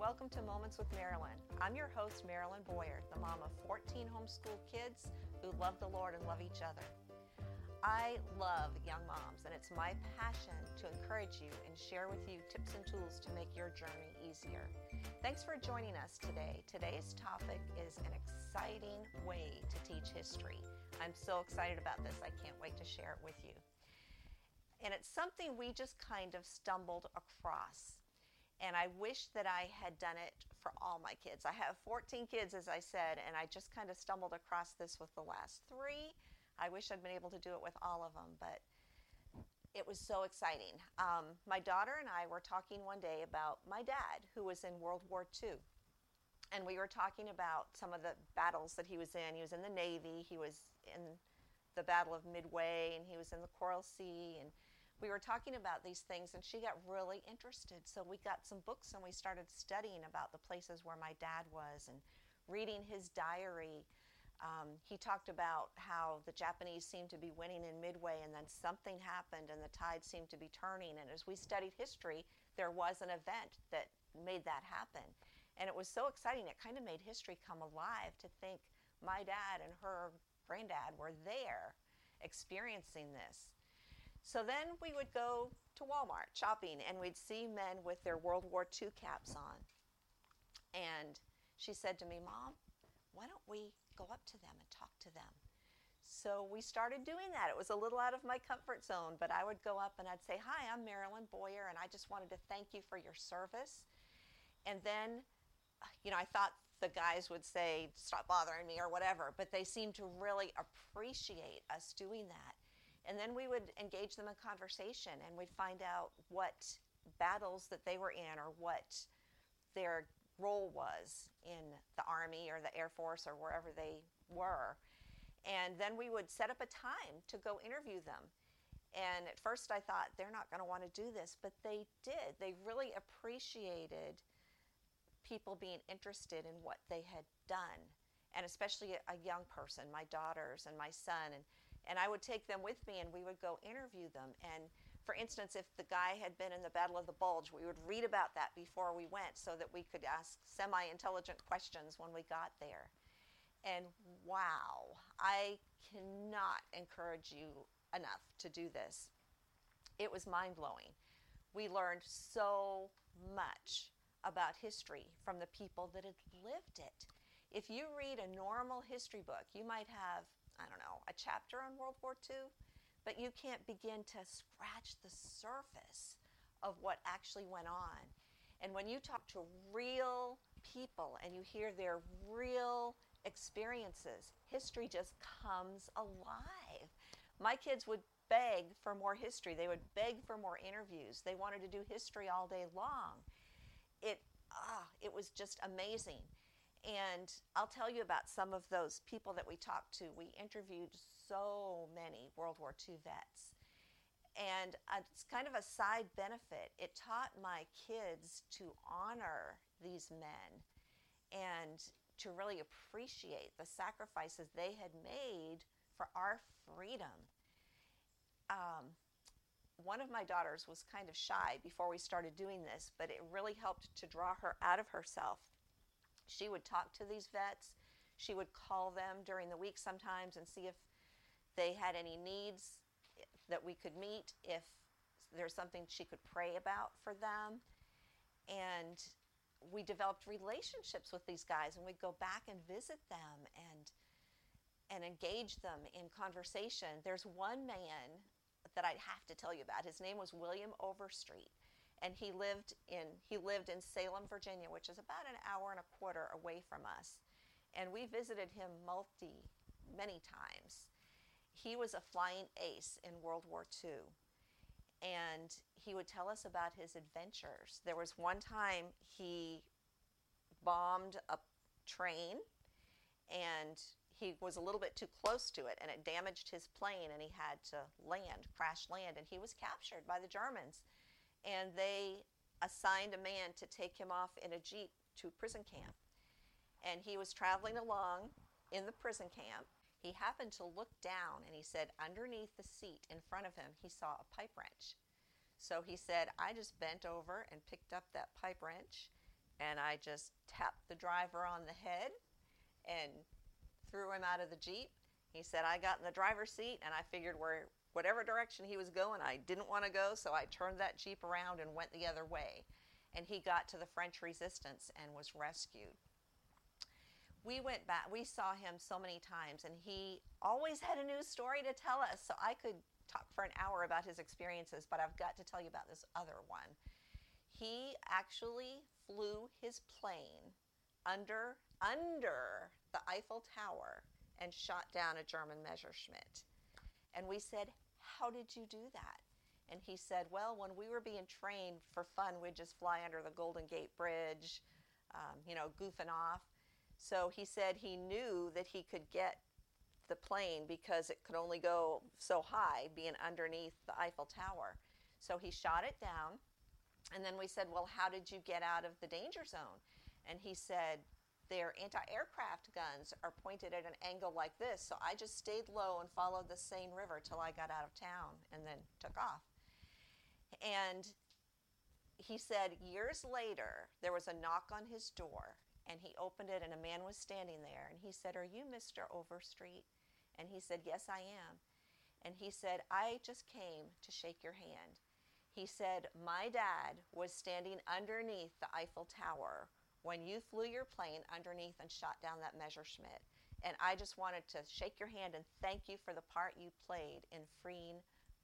Welcome to Moments with Marilyn. I'm your host, Marilyn Boyer, the mom of 14 homeschool kids who love the Lord and love each other. I love young moms, and it's my passion to encourage you and share with you tips and tools to make your journey easier. Thanks for joining us today. Today's topic is an exciting way to teach history. I'm so excited about this, I can't wait to share it with you. And it's something we just kind of stumbled across. And I wish that I had done it for all my kids. I have 14 kids, as I said, and I just kind of stumbled across this with the last three I wish I'd been able to do it with all of them, but it was so exciting. Um, my daughter and I were talking one day about my dad, who was in World War II. And we were talking about some of the battles that he was in. He was in the Navy, he was in the Battle of Midway, and he was in the Coral Sea. And we were talking about these things, and she got really interested. So we got some books and we started studying about the places where my dad was and reading his diary um, he talked about how the Japanese seemed to be winning in Midway, and then something happened, and the tide seemed to be turning. And as we studied history, there was an event that made that happen. And it was so exciting, it kind of made history come alive to think my dad and her granddad were there experiencing this. So then we would go to Walmart shopping, and we'd see men with their World War II caps on. And she said to me, Mom, why don't we go up to them and talk to them? So we started doing that. It was a little out of my comfort zone, but I would go up and I'd say, Hi, I'm Marilyn Boyer, and I just wanted to thank you for your service. And then, you know, I thought the guys would say, Stop bothering me or whatever, but they seemed to really appreciate us doing that. And then we would engage them in conversation and we'd find out what battles that they were in or what their role was in the Army or the Air Force or wherever they were. And then we would set up a time to go interview them. And at first I thought they're not going to want to do this, but they did. They really appreciated people being interested in what they had done, and especially a young person, my daughters and my son. And, and I would take them with me and we would go interview them. And for instance, if the guy had been in the Battle of the Bulge, we would read about that before we went so that we could ask semi intelligent questions when we got there. And wow, I cannot encourage you enough to do this. It was mind blowing. We learned so much about history from the people that had lived it. If you read a normal history book, you might have, a chapter on World War II but you can't begin to scratch the surface of what actually went on. And when you talk to real people and you hear their real experiences, history just comes alive. My kids would beg for more history. They would beg for more interviews. They wanted to do history all day long. It ah, it was just amazing. And I'll tell you about some of those people that we talked to. We interviewed so many World War II vets. And it's kind of a side benefit. It taught my kids to honor these men and to really appreciate the sacrifices they had made for our freedom. Um, one of my daughters was kind of shy before we started doing this, but it really helped to draw her out of herself she would talk to these vets. She would call them during the week sometimes and see if they had any needs that we could meet, if there's something she could pray about for them. And we developed relationships with these guys and we'd go back and visit them and and engage them in conversation. There's one man that I'd have to tell you about. His name was William Overstreet and he lived in he lived in Salem, Virginia, which is about an hour and a quarter away from us. And we visited him multi many times. He was a flying ace in World War II. And he would tell us about his adventures. There was one time he bombed a train and he was a little bit too close to it and it damaged his plane and he had to land, crash land, and he was captured by the Germans and they assigned a man to take him off in a jeep to prison camp. And he was traveling along in the prison camp. He happened to look down and he said, underneath the seat in front of him, he saw a pipe wrench. So he said, I just bent over and picked up that pipe wrench and I just tapped the driver on the head and threw him out of the Jeep. He said, I got in the driver's seat and I figured where whatever direction he was going, I didn't want to go, so I turned that Jeep around and went the other way. And he got to the French resistance and was rescued. We went back, we saw him so many times, and he always had a new story to tell us. So I could talk for an hour about his experiences, but I've got to tell you about this other one. He actually flew his plane under under the Eiffel Tower and shot down a German Messerschmitt. And we said, How did you do that? And he said, Well, when we were being trained for fun, we'd just fly under the Golden Gate Bridge, um, you know, goofing off. So he said he knew that he could get the plane because it could only go so high being underneath the Eiffel Tower. So he shot it down. And then we said, Well, how did you get out of the danger zone? And he said, their anti-aircraft guns are pointed at an angle like this. So I just stayed low and followed the Seine River till I got out of town and then took off. And he said years later there was a knock on his door and he opened it and a man was standing there and he said, "Are you Mr. Overstreet?" And he said, "Yes, I am." And he said, "I just came to shake your hand." He said, "My dad was standing underneath the Eiffel Tower when you flew your plane underneath and shot down that Messerschmitt. And I just wanted to shake your hand and thank you for the part you played in freeing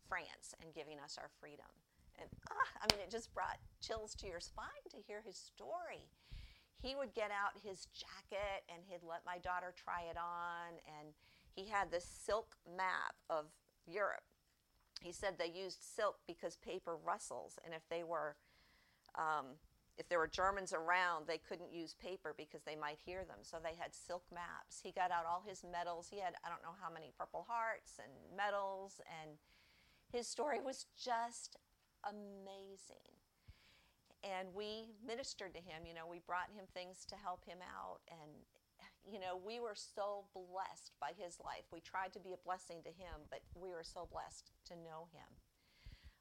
France and giving us our freedom. And ah, I mean, it just brought chills to your spine to hear his story. He would get out his jacket and he'd let my daughter try it on. And he had this silk map of Europe. He said they used silk because paper rustles. And if they were um, if there were Germans around, they couldn't use paper because they might hear them. So they had silk maps. He got out all his medals. He had, I don't know how many Purple Hearts and medals. And his story was just amazing. And we ministered to him. You know, we brought him things to help him out. And, you know, we were so blessed by his life. We tried to be a blessing to him, but we were so blessed to know him.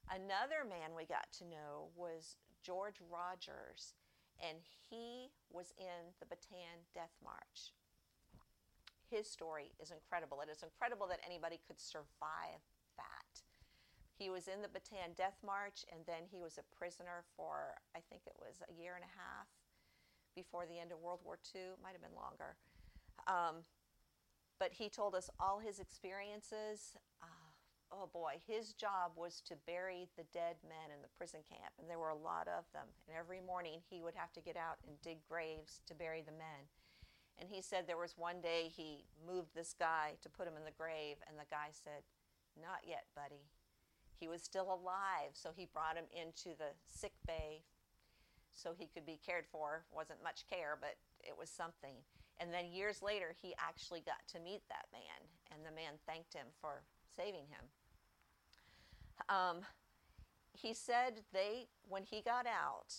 Another man we got to know was George Rogers, and he was in the Bataan Death March. His story is incredible. It is incredible that anybody could survive that. He was in the Bataan Death March, and then he was a prisoner for, I think it was a year and a half before the end of World War II. Might have been longer. Um, but he told us all his experiences. Uh, oh boy, his job was to bury the dead men in the prison camp, and there were a lot of them. And every morning he would have to get out and dig graves to bury the men. And he said there was one day he moved this guy to put him in the grave, and the guy said, Not yet, buddy. He was still alive, so he brought him into the sick bay so he could be cared for. Wasn't much care, but it was something. And then years later, he actually got to meet that man, and the man thanked him for saving him. Um, he said they, when he got out,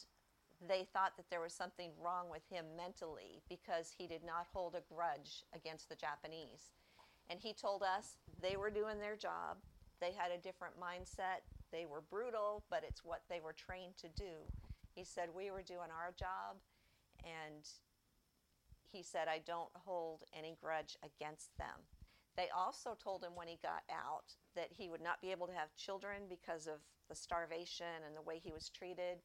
they thought that there was something wrong with him mentally because he did not hold a grudge against the Japanese. And he told us they were doing their job. They had a different mindset. They were brutal, but it's what they were trained to do. He said, We were doing our job, and he said, I don't hold any grudge against them. They also told him when he got out that he would not be able to have children because of the starvation and the way he was treated,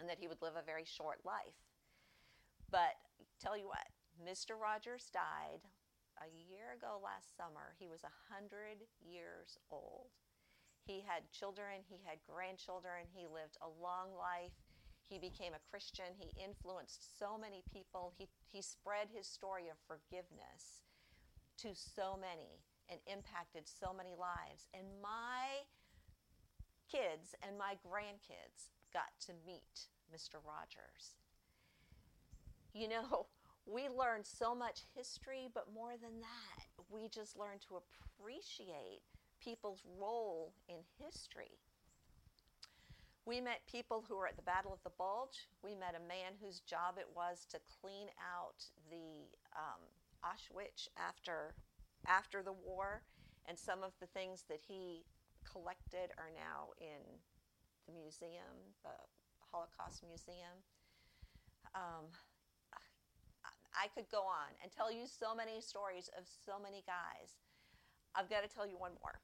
and that he would live a very short life. But tell you what, Mr. Rogers died a year ago last summer. He was 100 years old. He had children, he had grandchildren, he lived a long life. He became a Christian. He influenced so many people. He, he spread his story of forgiveness to so many and impacted so many lives. And my kids and my grandkids got to meet Mr. Rogers. You know, we learned so much history, but more than that, we just learned to appreciate people's role in history. We met people who were at the Battle of the Bulge. We met a man whose job it was to clean out the um, Auschwitz after after the war, and some of the things that he collected are now in the museum, the Holocaust Museum. Um, I could go on and tell you so many stories of so many guys. I've got to tell you one more.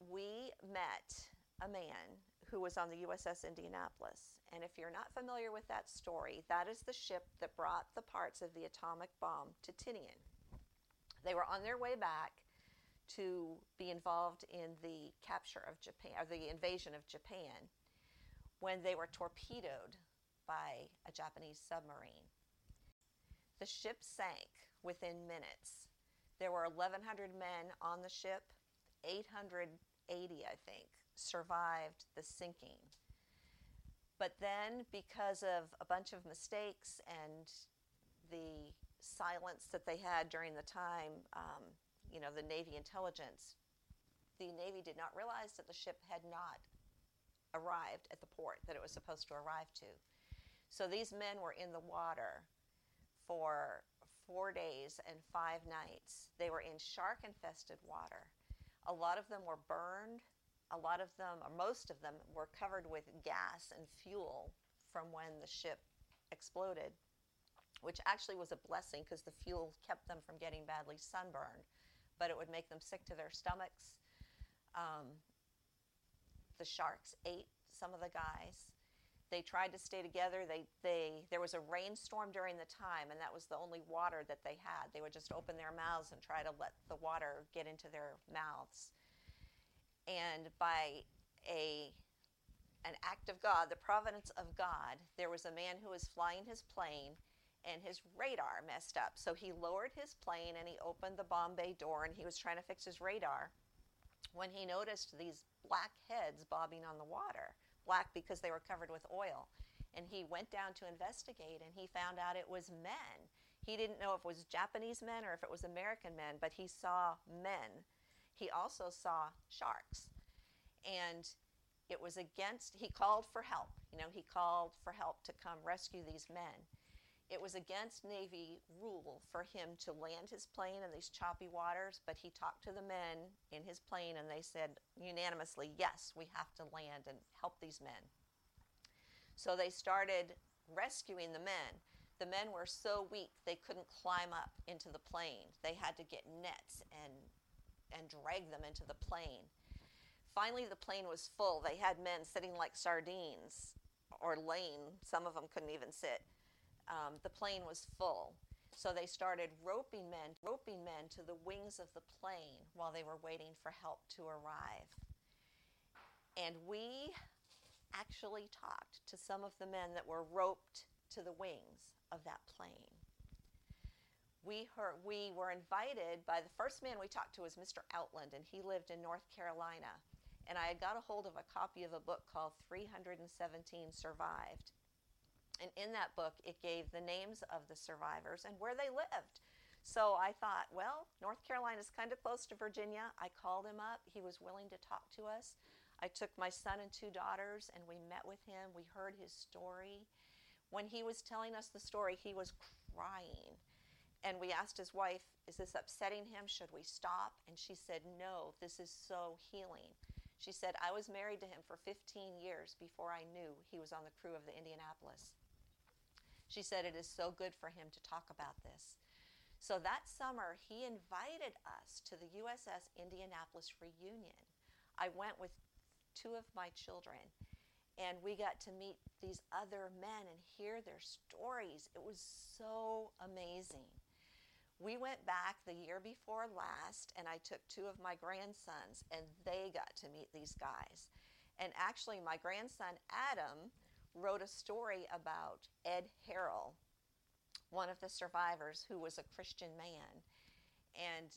We met a man who was on the USS Indianapolis. And if you're not familiar with that story, that is the ship that brought the parts of the atomic bomb to Tinian. They were on their way back to be involved in the capture of Japan, or the invasion of Japan, when they were torpedoed by a Japanese submarine. The ship sank within minutes. There were 1,100 men on the ship, 880, I think, survived the sinking. But then, because of a bunch of mistakes and the silence that they had during the time, um, you know, the Navy intelligence, the Navy did not realize that the ship had not arrived at the port that it was supposed to arrive to. So these men were in the water for four days and five nights. They were in shark infested water. A lot of them were burned. A lot of them, or most of them, were covered with gas and fuel from when the ship exploded, which actually was a blessing because the fuel kept them from getting badly sunburned, but it would make them sick to their stomachs. Um, the sharks ate some of the guys. They tried to stay together. They, they, there was a rainstorm during the time, and that was the only water that they had. They would just open their mouths and try to let the water get into their mouths. And by a, an act of God, the providence of God, there was a man who was flying his plane and his radar messed up. So he lowered his plane and he opened the bomb bay door and he was trying to fix his radar when he noticed these black heads bobbing on the water black because they were covered with oil. And he went down to investigate and he found out it was men. He didn't know if it was Japanese men or if it was American men, but he saw men. He also saw sharks. And it was against, he called for help. You know, he called for help to come rescue these men. It was against Navy rule for him to land his plane in these choppy waters, but he talked to the men in his plane and they said unanimously, yes, we have to land and help these men. So they started rescuing the men. The men were so weak they couldn't climb up into the plane. They had to get nets and, and drag them into the plane. Finally, the plane was full. They had men sitting like sardines or laying. Some of them couldn't even sit um, the plane was full. So they started roping men, roping men to the wings of the plane while they were waiting for help to arrive. And we actually talked to some of the men that were roped to the wings of that plane. We, heard, we were invited by the first man we talked to was Mr. Outland, and he lived in North Carolina. And I had got a hold of a copy of a book called 317 Survived. And in that book, it gave the names of the survivors and where they lived. So I thought, well, North Carolina is kind of close to Virginia. I called him up. He was willing to talk to us. I took my son and two daughters and we met with him. We heard his story. When he was telling us the story, he was crying. And we asked his wife, Is this upsetting him? Should we stop? And she said, No, this is so healing. She said, I was married to him for 15 years before I knew he was on the crew of the Indianapolis. She said it is so good for him to talk about this. So that summer, he invited us to the USS Indianapolis reunion. I went with two of my children, and we got to meet these other men and hear their stories. It was so amazing. We went back the year before last, and I took two of my grandsons, and they got to meet these guys. And actually, my grandson Adam wrote a story about Ed Harrell, one of the survivors who was a Christian man. And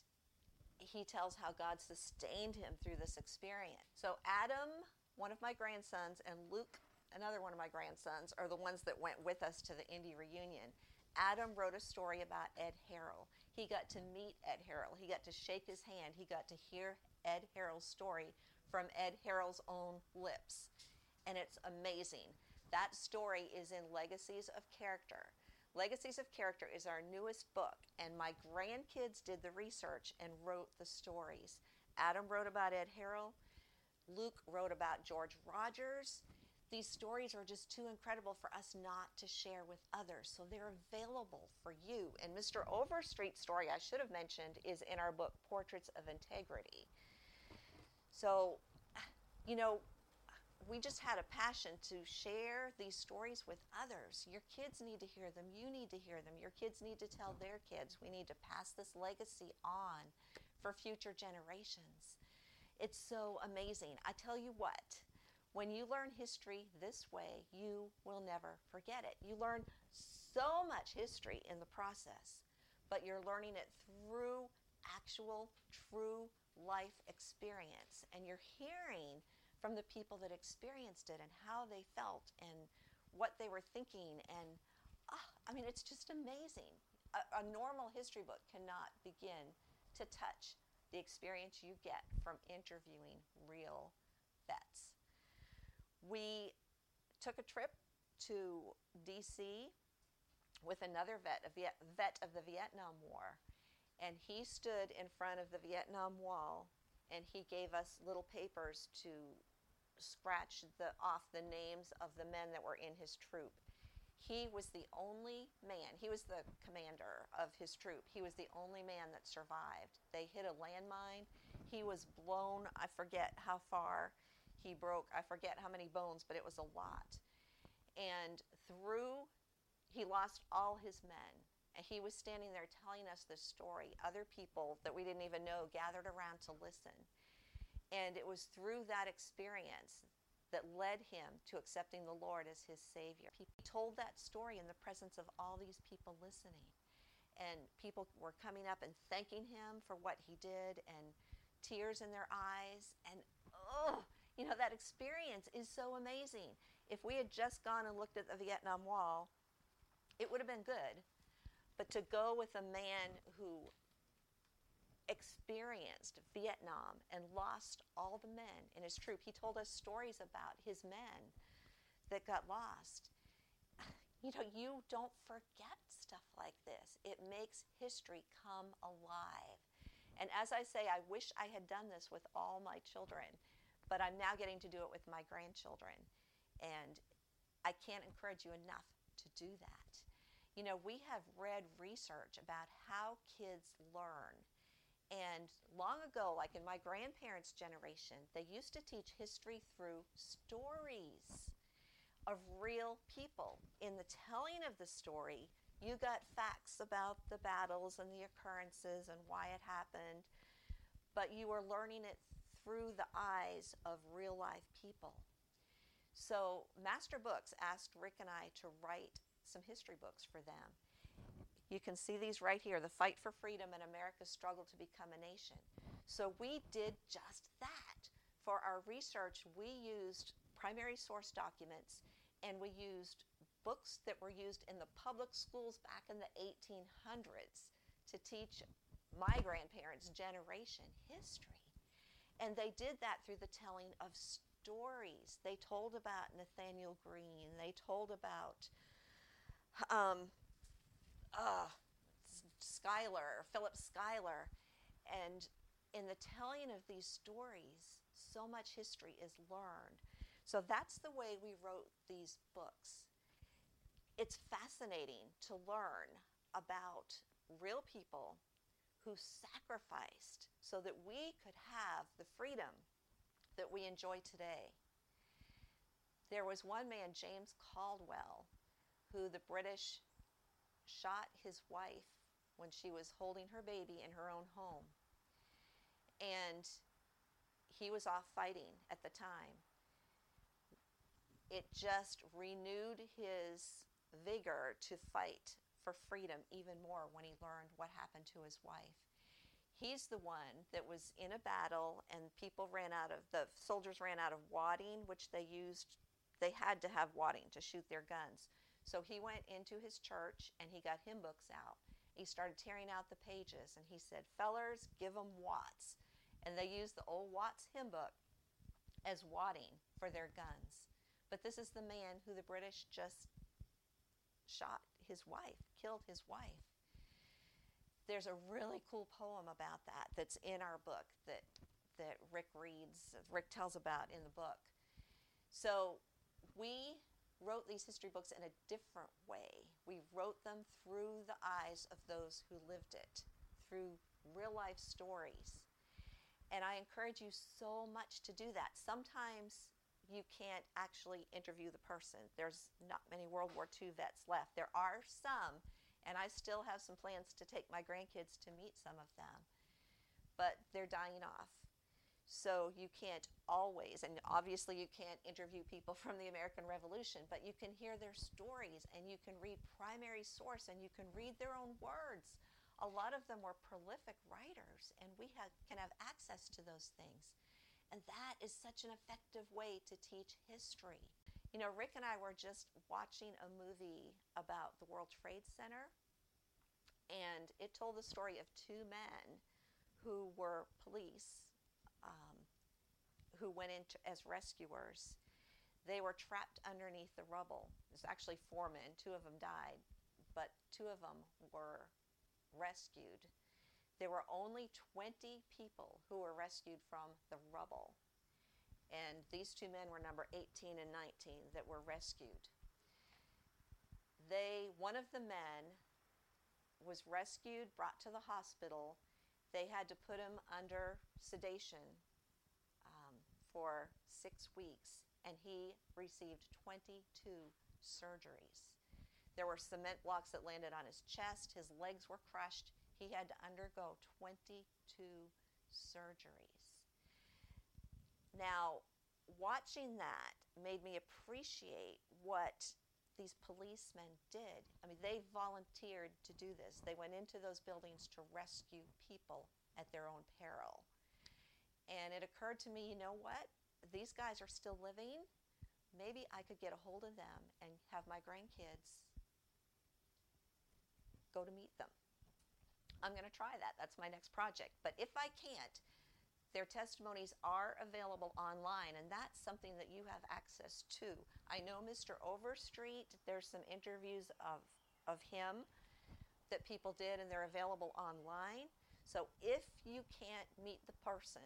he tells how God sustained him through this experience. So, Adam, one of my grandsons, and Luke, another one of my grandsons, are the ones that went with us to the Indy reunion. Adam wrote a story about Ed Harrell. He got to meet Ed Harrell. He got to shake his hand. He got to hear Ed Harrell's story from Ed Harrell's own lips. And it's amazing. That story is in Legacies of Character. Legacies of Character is our newest book, and my grandkids did the research and wrote the stories. Adam wrote about Ed Harrell. Luke wrote about George Rogers. These stories are just too incredible for us not to share with others. So they're available for you. And Mr. Overstreet's story, I should have mentioned, is in our book, Portraits of Integrity. So, you know, we just had a passion to share these stories with others. Your kids need to hear them. You need to hear them. Your kids need to tell their kids. We need to pass this legacy on for future generations. It's so amazing. I tell you what, when you learn history this way, you will never forget it. You learn so much history in the process, but you're learning it through actual, true life experience. And you're hearing from the people that experienced it and how they felt and what they were thinking. And oh, I mean, it's just amazing. A, a normal history book cannot begin to touch the experience you get from interviewing real vets we took a trip to DC with another vet, a Viet, vet of the Vietnam War, and he stood in front of the Vietnam Wall and he gave us little papers to scratch the, off the names of the men that were in his troop. He was the only man, he was the commander of his troop. He was the only man that survived. They hit a landmine. He was blown, I forget how far he broke, I forget how many bones, but it was a lot. And through, he lost all his men. And he was standing there telling us this story. Other people that we didn't even know gathered around to listen. And it was through that experience that led him to accepting the Lord as his Savior. He told that story in the presence of all these people listening. And people were coming up and thanking him for what he did, and tears in their eyes. And oh, you know, that experience is so amazing. If we had just gone and looked at the Vietnam Wall, it would have been good. But to go with a man who experienced Vietnam and lost all the men in his troop, he told us stories about his men that got lost. You know, you don't forget stuff like this. It makes history come alive. And as I say, I wish I had done this with all my children but I'm now getting to do it with my grandchildren. And I can't encourage you enough to do that. You know, we have read research about how kids learn. And long ago, like in my grandparents' generation, they used to teach history through stories of real people. In the telling of the story, you got facts about the battles and the occurrences and why it happened, but you were learning it through the eyes of real life people. So, Master Books asked Rick and I to write some history books for them. You can see these right here The Fight for Freedom and America's Struggle to Become a Nation. So, we did just that. For our research, we used primary source documents and we used books that were used in the public schools back in the 1800s to teach my grandparents' generation history. And they did that through the telling of stories. They told about Nathaniel Greene. They told about um, uh, Schuyler, Philip Schuyler. And in the telling of these stories, so much history is learned. So that's the way we wrote these books. It's fascinating to learn about real people who sacrificed so that we could have the freedom that we enjoy today. There was one man, James Caldwell, who the British shot his wife when she was holding her baby in her own home. And he was off fighting at the time. It just renewed his vigor to fight for freedom even more when he learned what happened to his wife. He's the one that was in a battle and people ran out of the soldiers ran out of wadding which they used they had to have wadding to shoot their guns. So he went into his church and he got hymn books out. He started tearing out the pages and he said, "Fellers, give them Watts." And they used the old Watts hymn book as wadding for their guns. But this is the man who the British just shot his wife, killed his wife. There's a really cool poem about that that's in our book that that Rick reads, Rick tells about in the book. So we wrote these history books in a different way. We wrote them through the eyes of those who lived it, through real life stories. And I encourage you so much to do that. Sometimes you can't actually interview the person. There's not many World War II vets left. There are some, and I still have some plans to take my grandkids to meet some of them, but they're dying off. So you can't always, and obviously you can't interview people from the American Revolution, but you can hear their stories and you can read primary source and you can read their own words. A lot of them were prolific writers, and we have, can have access to those things. And that is such an effective way to teach history. You know, Rick and I were just watching a movie about the World Trade Center, and it told the story of two men who were police um, who went in as rescuers. They were trapped underneath the rubble. There's actually four men, two of them died, but two of them were rescued. There were only 20 people who were rescued from the rubble. And these two men were number 18 and 19 that were rescued. They, one of the men was rescued, brought to the hospital. They had to put him under sedation um, for six weeks, and he received 22 surgeries. There were cement blocks that landed on his chest, his legs were crushed. He had to undergo 22 surgeries. Now, watching that made me appreciate what these policemen did. I mean, they volunteered to do this. They went into those buildings to rescue people at their own peril. And it occurred to me, you know what? These guys are still living. Maybe I could get a hold of them and have my grandkids go to meet them. I'm going to try that. That's my next project. But if I can't, their testimonies are available online, and that's something that you have access to. I know Mr. Overstreet, there's some interviews of, of him that people did, and they're available online. So if you can't meet the person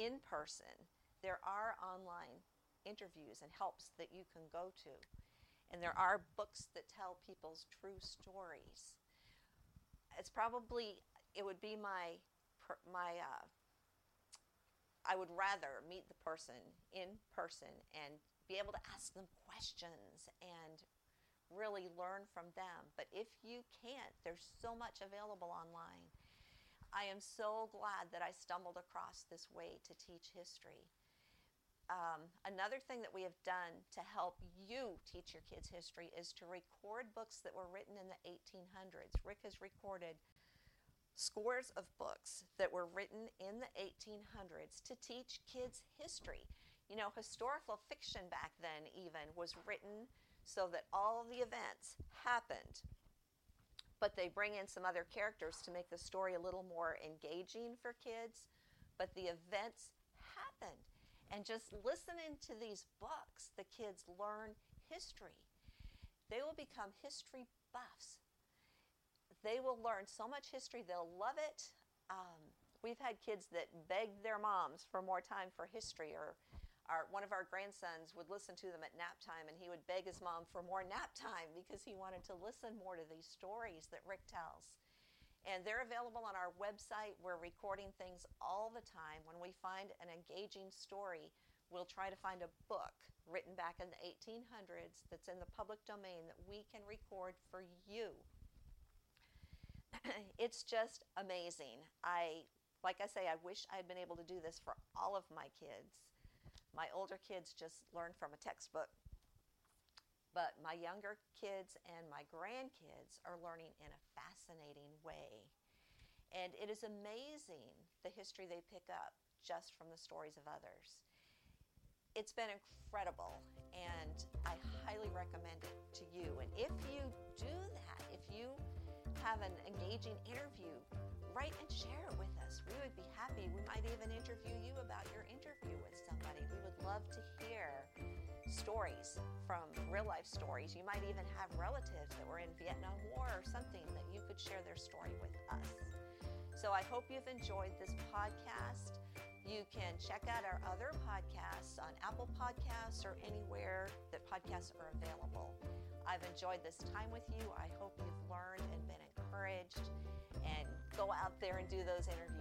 in person, there are online interviews and helps that you can go to. And there are books that tell people's true stories. It's probably, it would be my, my uh, I would rather meet the person in person and be able to ask them questions and really learn from them. But if you can't, there's so much available online. I am so glad that I stumbled across this way to teach history. Um, another thing that we have done to help you teach your kids history is to record books that were written in the 1800s. Rick has recorded scores of books that were written in the 1800s to teach kids history. You know, historical fiction back then, even, was written so that all the events happened. But they bring in some other characters to make the story a little more engaging for kids. But the events happened. And just listening to these books, the kids learn history. They will become history buffs they will learn so much history, they'll love it. Um, we've had kids that begged their moms for more time for history, or our, one of our grandsons would listen to them at nap time and he would beg his mom for more nap time because he wanted to listen more to these stories that Rick tells. And they're available on our website. We're recording things all the time. When we find an engaging story, we'll try to find a book written back in the 1800s that's in the public domain that we can record for you it's just amazing. I, like I say, I wish I had been able to do this for all of my kids. My older kids just learn from a textbook, but my younger kids and my grandkids are learning in a fascinating way. And it is amazing the history they pick up just from the stories of others. It's been incredible, and I highly recommend it to you. And if you do that, if you have an engaging interview, write and share it with us. We would be happy. We might even interview you about your interview with somebody. We would love to hear stories from real life stories. You might even have relatives that were in Vietnam War or something that you could share their story with us. So I hope you've enjoyed this podcast. You can check out our other podcasts on Apple Podcasts or anywhere that podcasts are available. I've enjoyed this time with you. I hope you've learned and been encouraged and go out there and do those interviews